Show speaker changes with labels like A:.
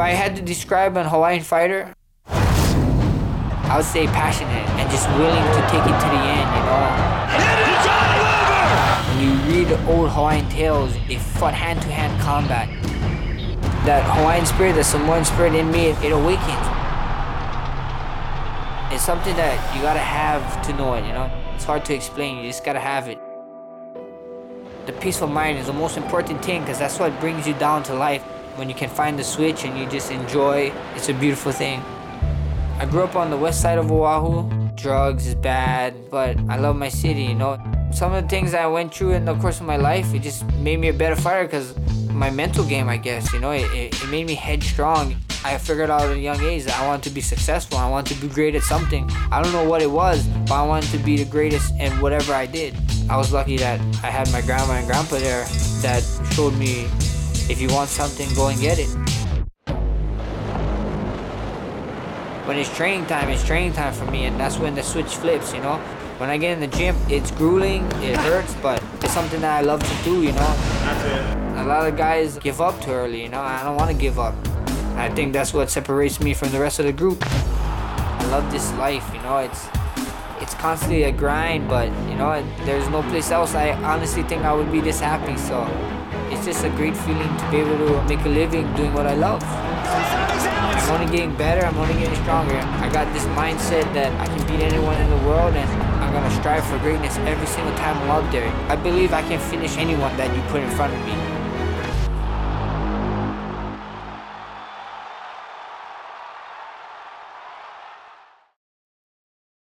A: If I had to describe an Hawaiian fighter, I would say passionate and just willing to take it to the end, you know? When you read old Hawaiian tales, they fought hand to hand combat. That Hawaiian spirit, that Samoan spirit in me, it, it awakens. It's something that you gotta have to know it, you know? It's hard to explain, you just gotta have it. The peaceful mind is the most important thing because that's what brings you down to life. When you can find the switch and you just enjoy, it's a beautiful thing. I grew up on the west side of Oahu. Drugs is bad, but I love my city, you know? Some of the things I went through in the course of my life, it just made me a better fighter because my mental game, I guess, you know, it, it, made me headstrong. I figured out at a young age that I wanted to be successful. I wanted to be great at something. I don't know what it was, but I wanted to be the greatest in whatever I did. I was lucky that I had my grandma and grandpa there that showed me if you want something, go and get it. When it's training time, it's training time for me, and that's when the switch flips, you know? When I get in the gym, it's grueling, it hurts, but it's something that I love to do, you know?
B: That's it.
A: A lot of guys give up too early, you know? I don't want to give up. I think that's what separates me from the rest of the group. I love this life, you know? It's it's constantly a grind, but you know, there's no place else I honestly think I would be this happy. So it's just a great feeling to be able to make a living doing what I love. I'm only getting better, I'm only getting stronger. I got this mindset that I can beat anyone in the world and I'm gonna strive for greatness every single time I'm out there. I believe I can finish anyone that you put in front of me.